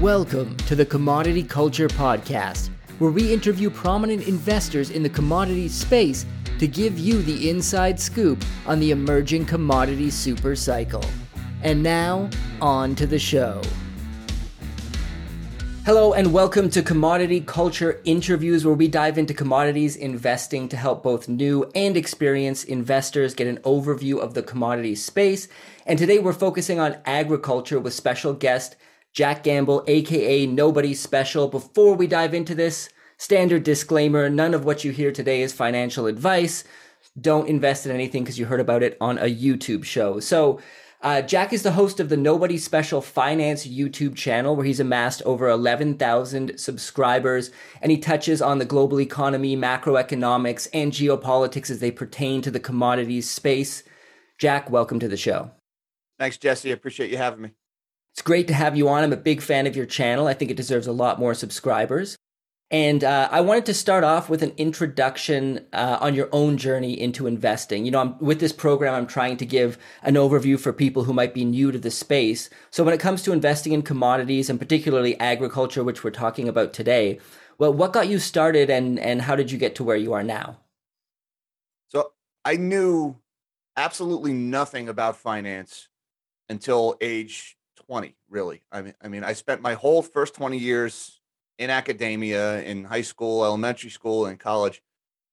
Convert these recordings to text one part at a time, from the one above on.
Welcome to the Commodity Culture Podcast, where we interview prominent investors in the commodities space to give you the inside scoop on the emerging commodity super cycle. And now, on to the show. Hello, and welcome to Commodity Culture Interviews, where we dive into commodities investing to help both new and experienced investors get an overview of the commodities space. And today we're focusing on agriculture with special guest Jack Gamble, aka Nobody Special. Before we dive into this, standard disclaimer none of what you hear today is financial advice. Don't invest in anything because you heard about it on a YouTube show. So, uh, Jack is the host of the Nobody Special Finance YouTube channel, where he's amassed over 11,000 subscribers, and he touches on the global economy, macroeconomics, and geopolitics as they pertain to the commodities space. Jack, welcome to the show. Thanks, Jesse. I appreciate you having me. It's great to have you on. I'm a big fan of your channel. I think it deserves a lot more subscribers. And uh, I wanted to start off with an introduction uh, on your own journey into investing. You know, I'm, with this program, I'm trying to give an overview for people who might be new to the space. So when it comes to investing in commodities and particularly agriculture, which we're talking about today, well, what got you started and, and how did you get to where you are now? So I knew absolutely nothing about finance until age 20 really. I mean i mean i spent my whole first 20 years in academia in high school elementary school and college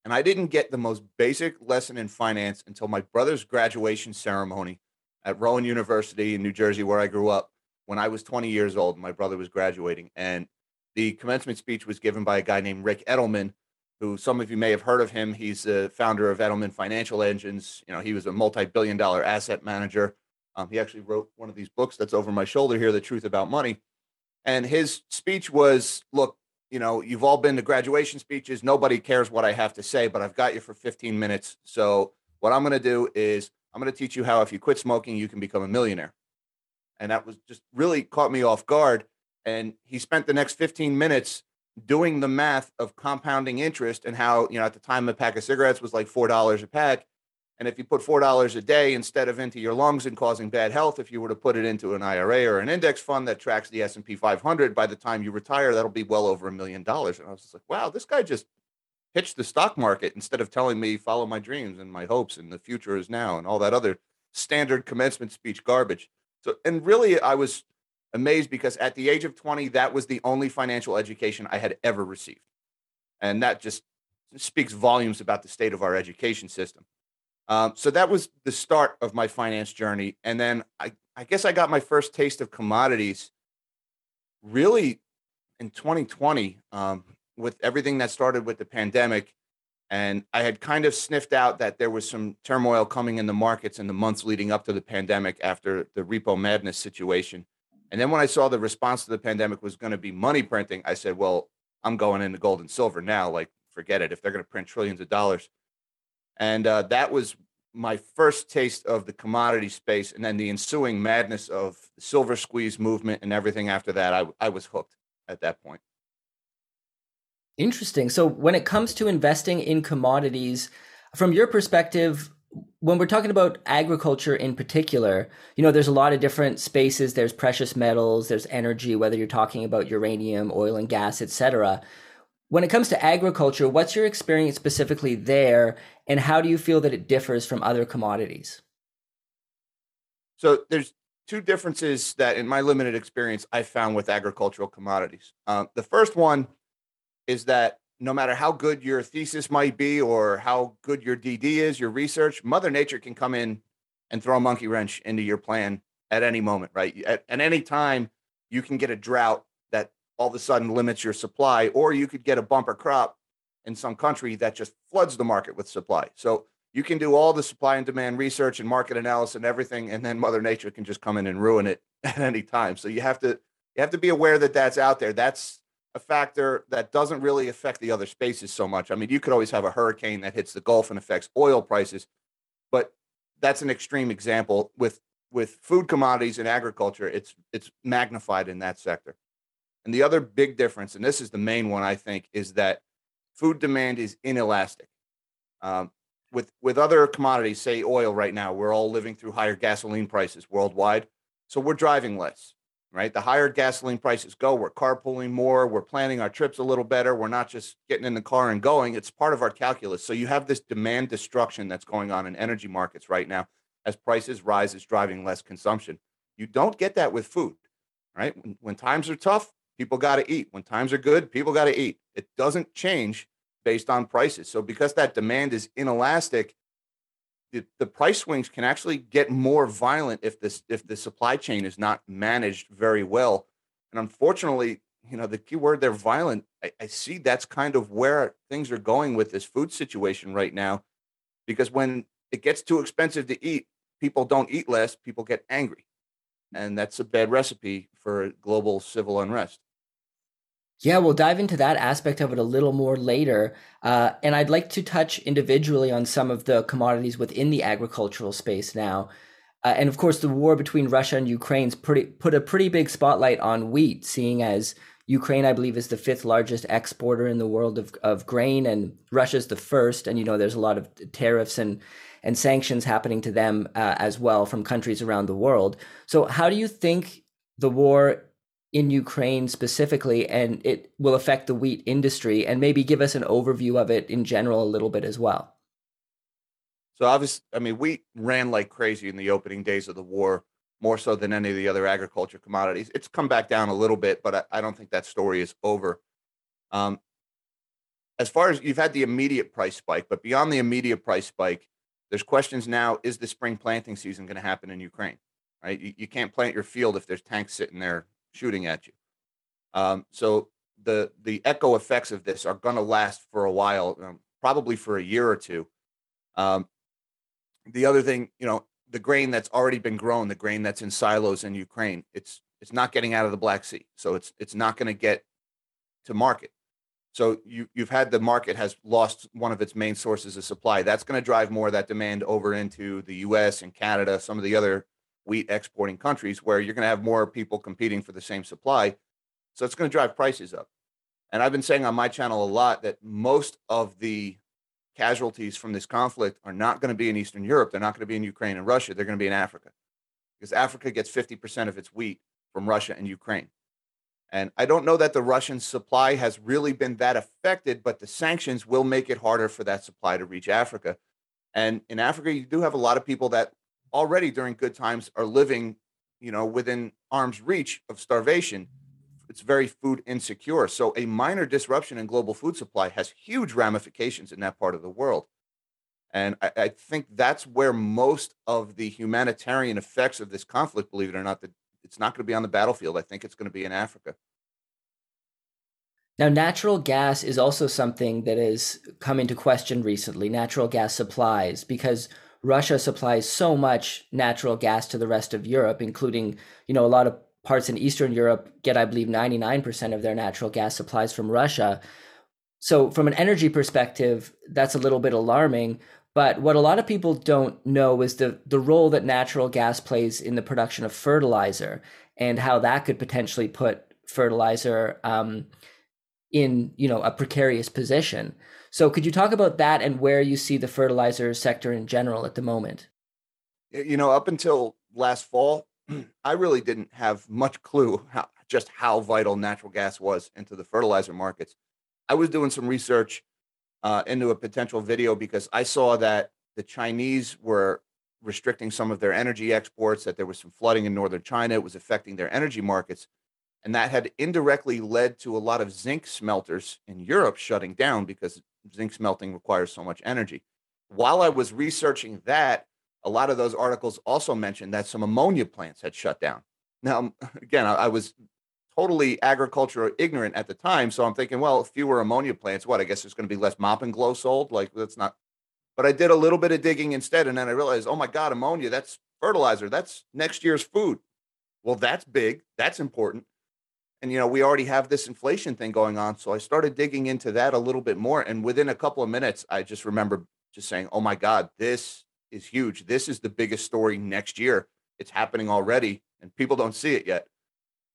and i didn't get the most basic lesson in finance until my brother's graduation ceremony at rowan university in new jersey where i grew up when i was 20 years old my brother was graduating and the commencement speech was given by a guy named ric edelman who some of you may have heard of him. He's the founder of edelman financial engines. You know he was a multi-billion dollar asset manager um, he actually wrote one of these books that's over my shoulder here, The Truth About Money. And his speech was look, you know, you've all been to graduation speeches. Nobody cares what I have to say, but I've got you for 15 minutes. So, what I'm going to do is I'm going to teach you how if you quit smoking, you can become a millionaire. And that was just really caught me off guard. And he spent the next 15 minutes doing the math of compounding interest and how, you know, at the time a pack of cigarettes was like $4 a pack and if you put four dollars a day instead of into your lungs and causing bad health, if you were to put it into an IRA or an index fund that tracks the S and P 500, by the time you retire, that'll be well over a million dollars. And I was just like, wow, this guy just pitched the stock market instead of telling me follow my dreams and my hopes and the future is now and all that other standard commencement speech garbage. So, and really, I was amazed because at the age of 20, that was the only financial education I had ever received, and that just speaks volumes about the state of our education system. Um, so that was the start of my finance journey. And then I, I guess I got my first taste of commodities really in 2020 um, with everything that started with the pandemic. And I had kind of sniffed out that there was some turmoil coming in the markets in the months leading up to the pandemic after the repo madness situation. And then when I saw the response to the pandemic was going to be money printing, I said, well, I'm going into gold and silver now. Like, forget it. If they're going to print trillions of dollars, and uh, that was my first taste of the commodity space. And then the ensuing madness of silver squeeze movement and everything after that, I, I was hooked at that point. Interesting. So, when it comes to investing in commodities, from your perspective, when we're talking about agriculture in particular, you know, there's a lot of different spaces. There's precious metals, there's energy, whether you're talking about uranium, oil and gas, etc. When it comes to agriculture, what's your experience specifically there, and how do you feel that it differs from other commodities? So there's two differences that, in my limited experience, I found with agricultural commodities. Uh, the first one is that no matter how good your thesis might be or how good your DD is, your research, Mother Nature can come in and throw a monkey wrench into your plan at any moment, right? At, at any time, you can get a drought all of a sudden limits your supply, or you could get a bumper crop in some country that just floods the market with supply. So you can do all the supply and demand research and market analysis and everything, and then Mother Nature can just come in and ruin it at any time. So you have to you have to be aware that that's out there. That's a factor that doesn't really affect the other spaces so much. I mean, you could always have a hurricane that hits the Gulf and affects oil prices, but that's an extreme example. With with food commodities and agriculture, it's it's magnified in that sector. And the other big difference, and this is the main one I think, is that food demand is inelastic. Um, with with other commodities, say oil right now, we're all living through higher gasoline prices worldwide, so we're driving less, right? The higher gasoline prices go, we're carpooling more, we're planning our trips a little better, we're not just getting in the car and going. It's part of our calculus. So you have this demand destruction that's going on in energy markets right now as prices rise, is driving less consumption. You don't get that with food, right? When, when times are tough, people got to eat. When times are good, people got to eat. It doesn't change based on prices. So because that demand is inelastic, the, the price swings can actually get more violent if this if the supply chain is not managed very well. And unfortunately, you know, the key word they're violent. I, I see that's kind of where things are going with this food situation right now. Because when it gets too expensive to eat, people don't eat less, people get angry. And that's a bad recipe for global civil unrest. Yeah, we'll dive into that aspect of it a little more later. Uh, and I'd like to touch individually on some of the commodities within the agricultural space now. Uh, and of course, the war between Russia and Ukraine's pretty, put a pretty big spotlight on wheat, seeing as Ukraine, I believe, is the fifth largest exporter in the world of, of grain, and Russia's the first. And, you know, there's a lot of tariffs and, and sanctions happening to them uh, as well from countries around the world. So, how do you think the war in Ukraine specifically, and it will affect the wheat industry, and maybe give us an overview of it in general a little bit as well. So, obviously, I mean, wheat ran like crazy in the opening days of the war, more so than any of the other agriculture commodities. It's come back down a little bit, but I, I don't think that story is over. Um, as far as you've had the immediate price spike, but beyond the immediate price spike, there's questions now: Is the spring planting season going to happen in Ukraine? Right? You, you can't plant your field if there's tanks sitting there shooting at you. Um, so the the echo effects of this are going to last for a while, um, probably for a year or two. Um, the other thing, you know, the grain that's already been grown, the grain that's in silos in Ukraine, it's it's not getting out of the Black Sea, so it's it's not going to get to market. So you you've had the market has lost one of its main sources of supply. That's going to drive more of that demand over into the U.S. and Canada, some of the other wheat exporting countries where you're going to have more people competing for the same supply. So it's going to drive prices up. And I've been saying on my channel a lot that most of the casualties from this conflict are not going to be in Eastern Europe. They're not going to be in Ukraine and Russia. They're going to be in Africa because Africa gets 50% of its wheat from Russia and Ukraine. And I don't know that the Russian supply has really been that affected, but the sanctions will make it harder for that supply to reach Africa. And in Africa, you do have a lot of people that already during good times are living, you know, within arm's reach of starvation. It's very food insecure. So a minor disruption in global food supply has huge ramifications in that part of the world. And I, I think that's where most of the humanitarian effects of this conflict, believe it or not, that it's not going to be on the battlefield. I think it's going to be in Africa. Now, natural gas is also something that has come into question recently, natural gas supplies, because Russia supplies so much natural gas to the rest of Europe, including, you know, a lot of parts in Eastern Europe get, I believe, 99% of their natural gas supplies from Russia. So, from an energy perspective, that's a little bit alarming. But what a lot of people don't know is the, the role that natural gas plays in the production of fertilizer and how that could potentially put fertilizer um, in you know a precarious position. So could you talk about that and where you see the fertilizer sector in general at the moment? You know, up until last fall, I really didn't have much clue how, just how vital natural gas was into the fertilizer markets. I was doing some research uh, into a potential video because I saw that the Chinese were restricting some of their energy exports, that there was some flooding in northern China. It was affecting their energy markets. And that had indirectly led to a lot of zinc smelters in Europe shutting down because zinc smelting requires so much energy. While I was researching that, a lot of those articles also mentioned that some ammonia plants had shut down. Now, again, I, was totally agriculture ignorant at the time. So I'm thinking, well, fewer ammonia plants, what? I guess there's going to be less Mop and Glo sold. Like, that's not. But I did a little bit of digging instead. And then I realized, oh my God, ammonia, that's fertilizer. That's next year's food. Well, that's big. That's important and you know we already have this inflation thing going on so i started digging into that a little bit more and within a couple of minutes i just remember just saying oh my god this is huge. This is the biggest story next year. It's happening already and people don't see it yet.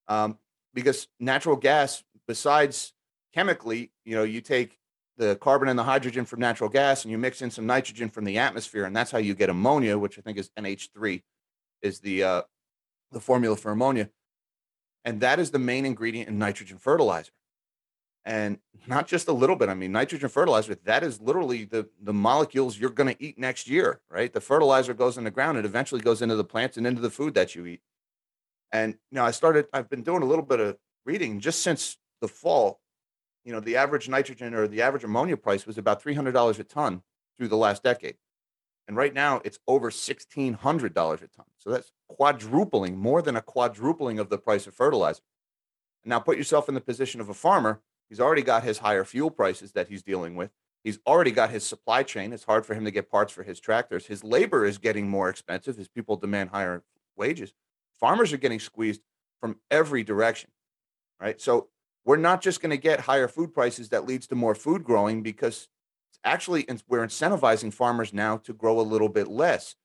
Um, because natural gas besides chemically you know you take the carbon and the hydrogen from natural gas and you mix in some nitrogen from the atmosphere and that's how you get ammonia which i think is nh3 is the uh, the formula for ammonia And that is the main ingredient in nitrogen fertilizer. And not just a little bit. I mean, nitrogen fertilizer, that is literally the, the molecules you're going to eat next year, right? The fertilizer goes in the ground It eventually goes into the plants and into the food that you eat. And you know, I started, I've been doing a little bit of reading just since the fall. You know, the average nitrogen or the average ammonia price was about $300 a ton through the last decade. And right now it's over $1,600 a ton. So that's quadrupling, more than a quadrupling of the price of fertilizer. Now put yourself in the position of a farmer. He's already got his higher fuel prices that he's dealing with. He's already got his supply chain. It's hard for him to get parts for his tractors. His labor is getting more expensive as people demand higher wages. Farmers are getting squeezed from every direction, right? So we're not just going to get higher food prices that leads to more food growing because actually we're incentivizing farmers now to grow a little bit less.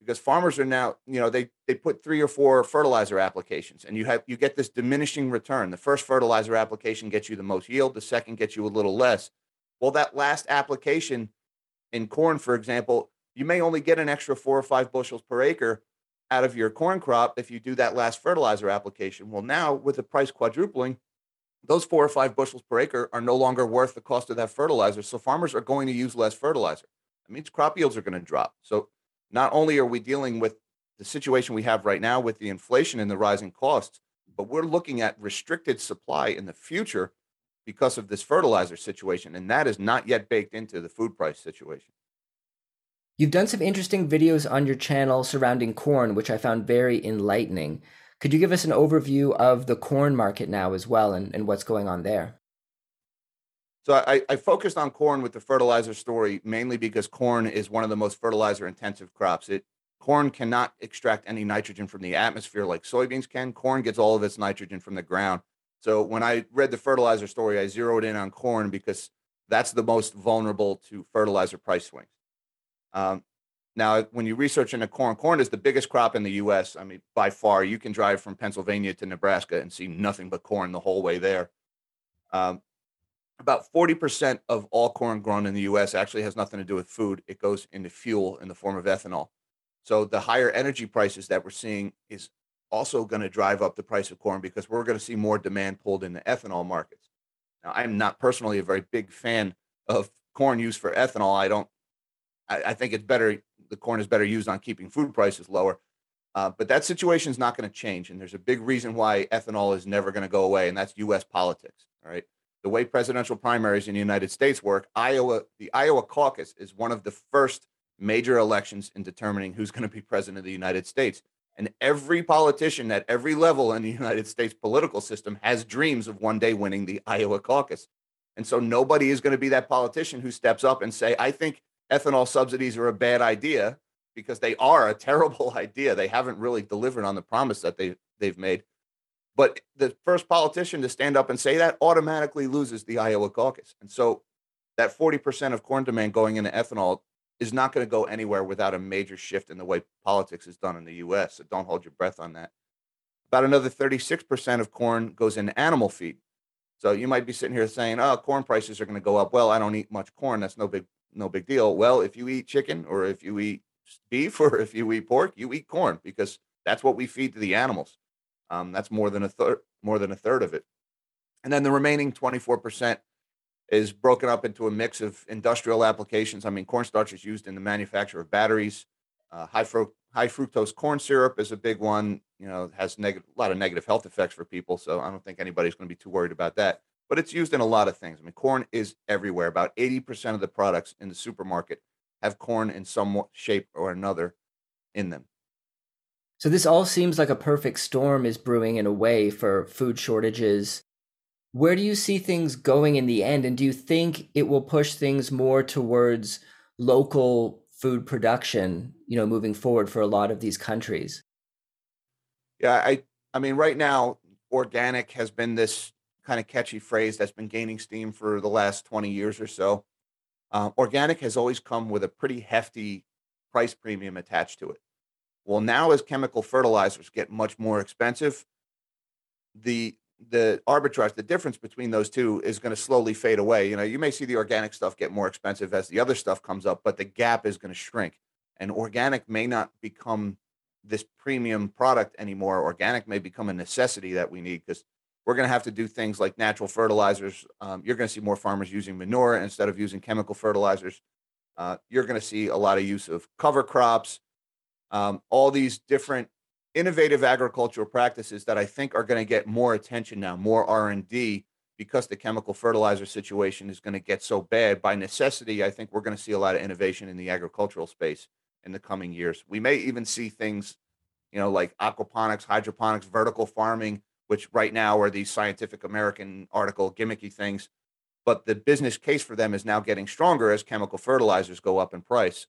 Because farmers are now you know they they put three or four fertilizer applications and you have you get this diminishing return. The first fertilizer application gets you the most yield the second gets you a little less. Well that last application in corn for example you may only get an extra four or five bushels per acre out of your corn crop if you do that last fertilizer application. Well now with the price quadrupling those four or five bushels per acre are no longer worth the cost of that fertilizer so farmers are going to use less fertilizer that means crop yields are going to drop so not only are we dealing with the situation we have right now with the inflation and the rising costs, but we're looking at restricted supply in the future because of this fertilizer situation. And that is not yet baked into the food price situation. You've done some interesting videos on your channel surrounding corn, which I found very enlightening. Could you give us an overview of the corn market now as well and, and what's going on there? So I, I, focused on corn with the fertilizer story mainly because corn is one of the most fertilizer intensive crops. It corn cannot extract any nitrogen from the atmosphere like soybeans can. Corn gets all of its nitrogen from the ground. So when I read the fertilizer story, I zeroed in on corn because that's the most vulnerable to fertilizer price swings. Um, now, when you research into corn, corn is the biggest crop in the U.S. I mean, by far, you can drive from Pennsylvania to Nebraska and see nothing but corn the whole way there. Um, about 40% of all corn grown in the US actually has nothing to do with food. It goes into fuel in the form of ethanol. So the higher energy prices that we're seeing is also going to drive up the price of corn because we're going to see more demand pulled in the ethanol markets. Now, I'm not personally a very big fan of corn used for ethanol. I don't, I, I think it's better, the corn is better used on keeping food prices lower. Uh, but that situation is not going to change. And there's a big reason why ethanol is never going to go away, and that's US politics. All right the way presidential primaries in the United States work, Iowa, the Iowa caucus is one of the first major elections in determining who's going to be president of the United States. And every politician at every level in the United States political system has dreams of one day winning the Iowa caucus. And so nobody is going to be that politician who steps up and say, I think ethanol subsidies are a bad idea because they are a terrible idea. They haven't really delivered on the promise that they, they've made. But the first politician to stand up and say that automatically loses the Iowa caucus. And so that 40% of corn demand going into ethanol is not going to go anywhere without a major shift in the way politics is done in the US. So don't hold your breath on that. About another 36% of corn goes into animal feed. So you might be sitting here saying, "Oh, corn prices are going to go up." Well, I don't eat much corn. That's no big no big deal. Well, if you eat chicken or if you eat beef or if you eat pork, you eat corn because that's what we feed to the animals. Um, that's more than a third, more than a third of it. And then the remaining 24% is broken up into a mix of industrial applications. I mean, cornstarch is used in the manufacture of batteries. Uh, high, fru- high fructose corn syrup is a big one. You know, has negative, a lot of negative health effects for people. So I don't think anybody's going to be too worried about that. But it's used in a lot of things. I mean, corn is everywhere. About 80% of the products in the supermarket have corn in some shape or another in them. So this all seems like a perfect storm is brewing in a way for food shortages. Where do you see things going in the end? And do you think it will push things more towards local food production, you know, moving forward for a lot of these countries? Yeah, I I mean right now organic has been this kind of catchy phrase that's been gaining steam for the last 20 years or so. Um, organic has always come with a pretty hefty price premium attached to it. Well, now as chemical fertilizers get much more expensive, the the arbitrage, the difference between those two is going to slowly fade away. You know, you may see the organic stuff get more expensive as the other stuff comes up, but the gap is going to shrink. And organic may not become this premium product anymore. Organic may become a necessity that we need because we're going to have to do things like natural fertilizers. Um, you're going to see more farmers using manure instead of using chemical fertilizers. Uh, you're going to see a lot of use of cover crops, um, all these different innovative agricultural practices that I think are going to get more attention now, more R and D, because the chemical fertilizer situation is going to get so bad. By necessity, I think we're going to see a lot of innovation in the agricultural space in the coming years. We may even see things, you know, like aquaponics, hydroponics, vertical farming, which right now are these Scientific American article gimmicky things. But the business case for them is now getting stronger as chemical fertilizers go up in price.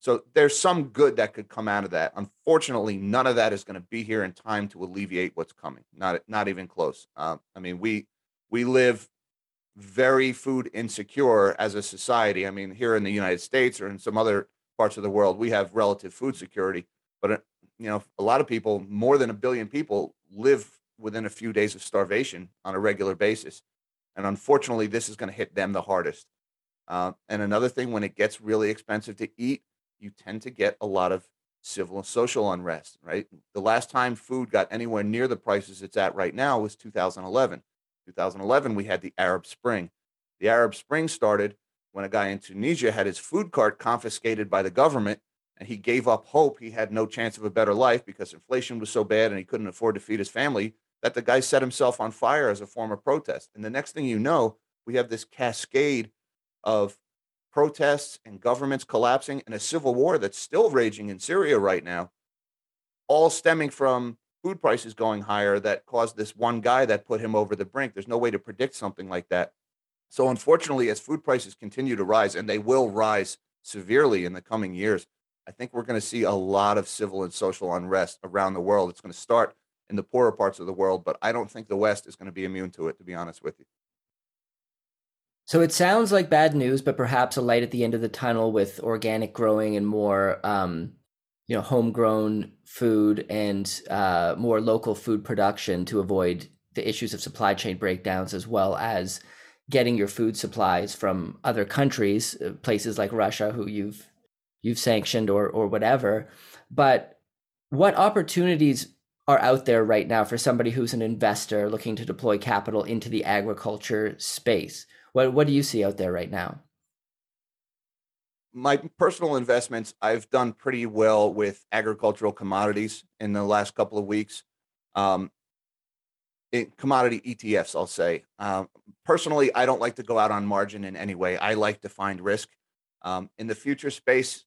So there's some good that could come out of that. Unfortunately, none of that is going to be here in time to alleviate what's coming. Not not even close. Uh, I mean, we we live very food insecure as a society. I mean, here in the United States or in some other parts of the world, we have relative food security. But uh, you know, a lot of people, more than a billion people, live within a few days of starvation on a regular basis, and unfortunately, this is going to hit them the hardest. Uh, and another thing, when it gets really expensive to eat, you tend to get a lot of civil and social unrest. Right. The last time food got anywhere near the prices it's at right now was 2011. 2011, we had the Arab Spring. The Arab Spring started when a guy in Tunisia had his food cart confiscated by the government and he gave up hope he had no chance of a better life because inflation was so bad and he couldn't afford to feed his family that the guy set himself on fire as a form of protest. And the next thing you know, we have this cascade of protests and governments collapsing and a civil war that's still raging in Syria right now, all stemming from food prices going higher that caused this one guy that put him over the brink. There's no way to predict something like that. So, unfortunately, as food prices continue to rise, and they will rise severely in the coming years, I think we're going to see a lot of civil and social unrest around the world. It's going to start in the poorer parts of the world, but I don't think the West is going to be immune to it, to be honest with you. So it sounds like bad news, but perhaps a light at the end of the tunnel with organic growing and more, um, you know, homegrown food and uh, more local food production to avoid the issues of supply chain breakdowns, as well as getting your food supplies from other countries, uh, places like Russia, who you've you've sanctioned or or whatever. But what opportunities are out there right now for somebody who's an investor looking to deploy capital into the agriculture space? What what do you see out there right now? My personal investments, I've done pretty well with agricultural commodities in the last couple of weeks. Um, in commodity ETFs, I'll say. Um, personally, I don't like to go out on margin in any way. I like to find risk. Um, in the future space,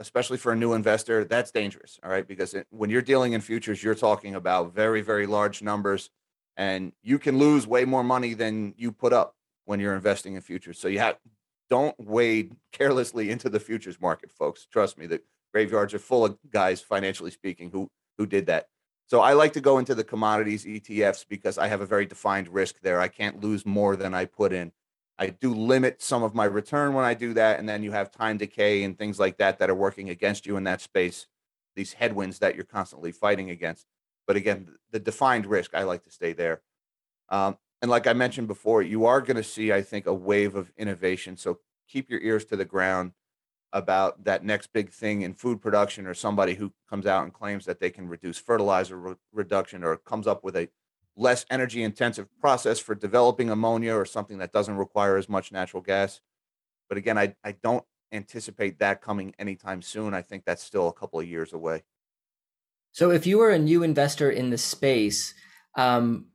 especially for a new investor, that's dangerous. All right, because it, when you're dealing in futures, you're talking about very, very large numbers, and you can lose way more money than you put up when you're investing in futures. So you have don't wade carelessly into the futures market, folks. Trust me, the graveyards are full of guys, financially speaking, who who did that. So I like to go into the commodities ETFs because I have a very defined risk there. I can't lose more than I put in. I do limit some of my return when I do that, and then you have time decay and things like that that are working against you in that space. These headwinds that you're constantly fighting against. But again, the defined risk, I like to stay there. Um, and like I mentioned before, you are going to see, I think, a wave of innovation. So keep your ears to the ground about that next big thing in food production or somebody who comes out and claims that they can reduce fertilizer re- reduction or comes up with a less energy intensive process for developing ammonia or something that doesn't require as much natural gas. But again, I, I don't anticipate that coming anytime soon. I think that's still a couple of years away. So if you were a new investor in the space, um,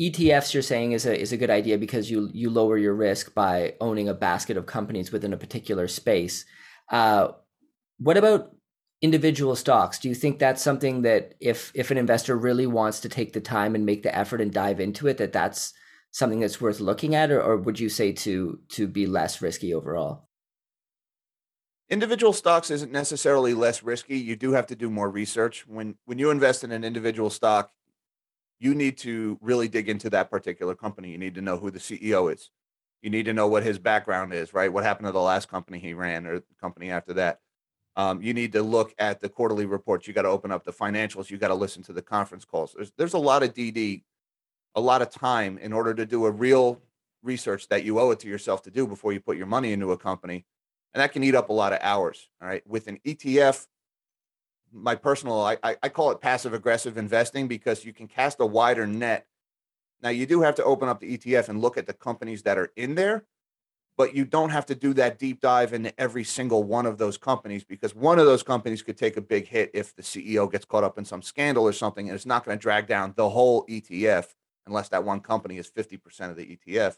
ETFs you're saying is a is a good idea because you you lower your risk by owning a basket of companies within a particular space. Uh, what about individual stocks? Do you think that's something that if if an investor really wants to take the time and make the effort and dive into it, that that's something that's worth looking at, or, or would you say to to be less risky overall? Individual stocks isn't necessarily less risky. You do have to do more research when when you invest in an individual stock you need to really dig into that particular company. You need to know who the CEO is. You need to know what his background is, right? What happened to the last company he ran or the company after that. Um, you need to look at the quarterly reports. You got to open up the financials. You got to listen to the conference calls. There's, there's a lot of DD, a lot of time in order to do a real research that you owe it to yourself to do before you put your money into a company. And that can eat up a lot of hours. All right. With an ETF, my personal I, I call it passive aggressive investing because you can cast a wider net. Now you do have to open up the ETF and look at the companies that are in there, but you don't have to do that deep dive into every single one of those companies because one of those companies could take a big hit if the CEO gets caught up in some scandal or something, and it's not going to drag down the whole ETF unless that one company is 50% of the ETF.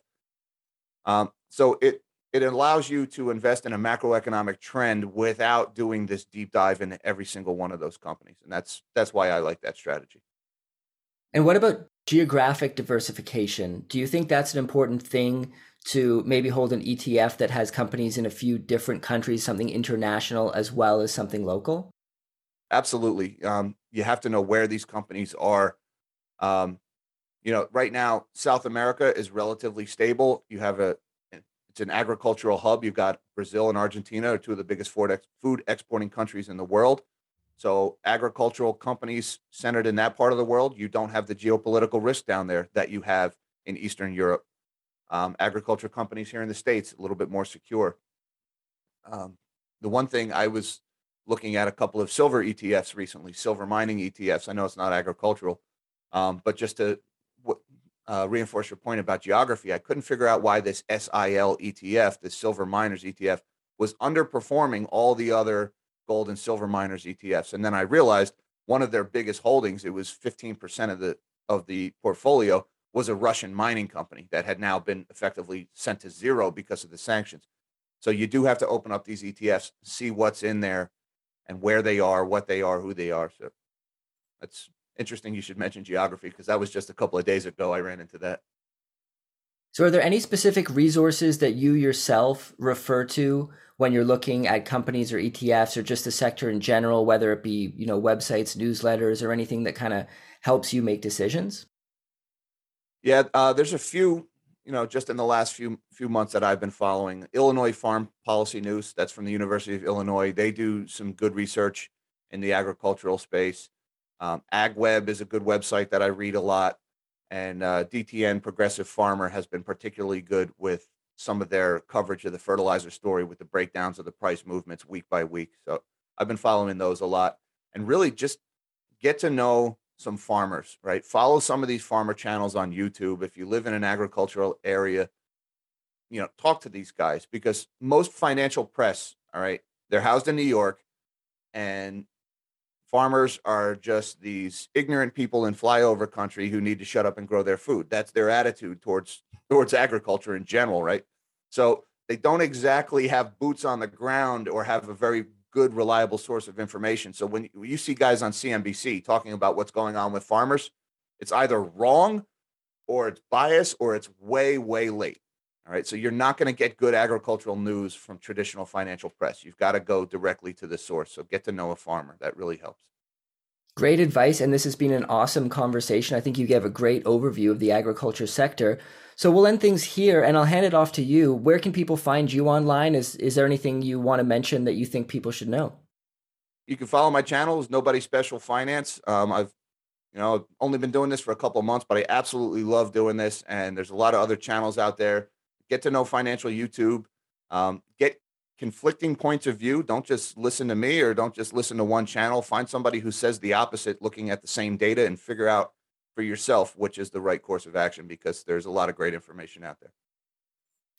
Um, so it it allows you to invest in a macroeconomic trend without doing this deep dive into every single one of those companies, and that's that's why I like that strategy. And what about geographic diversification? Do you think that's an important thing to maybe hold an ETF that has companies in a few different countries, something international as well as something local? Absolutely. Um, you have to know where these companies are. Um, you know, right now, South America is relatively stable. You have a, it's an agricultural hub. You've got Brazil and Argentina are two of the biggest food exporting countries in the world. So, agricultural companies centered in that part of the world, you don't have the geopolitical risk down there that you have in Eastern Europe um, agriculture companies here in the states a little bit more secure. Um, the one thing I was looking at a couple of silver ETFs recently, silver mining ETFs. I know it's not agricultural, um, but just to uh, reinforce your point about geography, I couldn't figure out why this SIL ETF, this silver miners ETF, was underperforming all the other gold and silver miners ETFs. And then I realized one of their biggest holdings, it was 15% of the of the portfolio, was a Russian mining company that had now been effectively sent to zero because of the sanctions. So you do have to open up these ETFs, see what's in there and where they are, what they are, who they are. So that's interesting you should mention geography because that was just a couple of days ago I ran into that. So are there any specific resources that you yourself refer to when you're looking at companies or ETFs or just the sector in general, whether it be, you know, websites, newsletters, or anything that kind of helps you make decisions? Yeah, uh, there's a few, you know, just in the last few few months that I've been following. Illinois Farm Policy News, that's from the University of Illinois. They do some good research in the agricultural space. Um, AgWeb is a good website that I read a lot, and uh, DTN Progressive Farmer has been particularly good with some of their coverage of the fertilizer story with the breakdowns of the price movements week by week. So I've been following those a lot, and really just get to know some farmers, right? Follow some of these farmer channels on YouTube. If you live in an agricultural area, you know, talk to these guys because most financial press, all right, they're housed in New York and farmers are just these ignorant people in flyover country who need to shut up and grow their food. That's their attitude towards towards agriculture in general, right? So they don't exactly have boots on the ground or have a very good, reliable source of information. So when you see guys on CNBC talking about what's going on with farmers, it's either wrong or it's biased or it's way, way late. All right. So you're not going to get good agricultural news from traditional financial press. You've got to go directly to the source. So get to know a farmer. That really helps. Great advice. And this has been an awesome conversation. I think you gave a great overview of the agriculture sector. So we'll end things here and I'll hand it off to you. Where can people find you online? Is is there anything you want to mention that you think people should know? You can follow my channels, Nobody Special Finance. Um, I've you know I've only been doing this for a couple of months, but I absolutely love doing this. And there's a lot of other channels out there. Get to know financial YouTube. Um, get conflicting points of view. Don't just listen to me or don't just listen to one channel. Find somebody who says the opposite, looking at the same data, and figure out for yourself which is the right course of action because there's a lot of great information out there.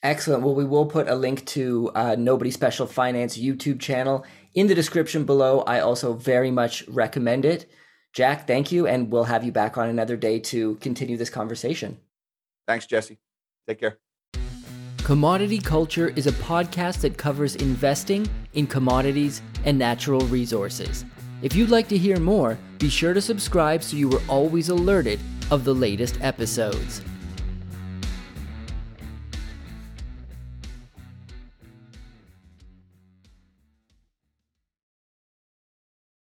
Excellent. Well, we will put a link to uh, Nobody Special Finance YouTube channel in the description below. I also very much recommend it. Jack, thank you, and we'll have you back on another day to continue this conversation. Thanks, Jesse. Take care. Commodity Culture is a podcast that covers investing in commodities and natural resources. If you'd like to hear more, be sure to subscribe so you are always alerted of the latest episodes.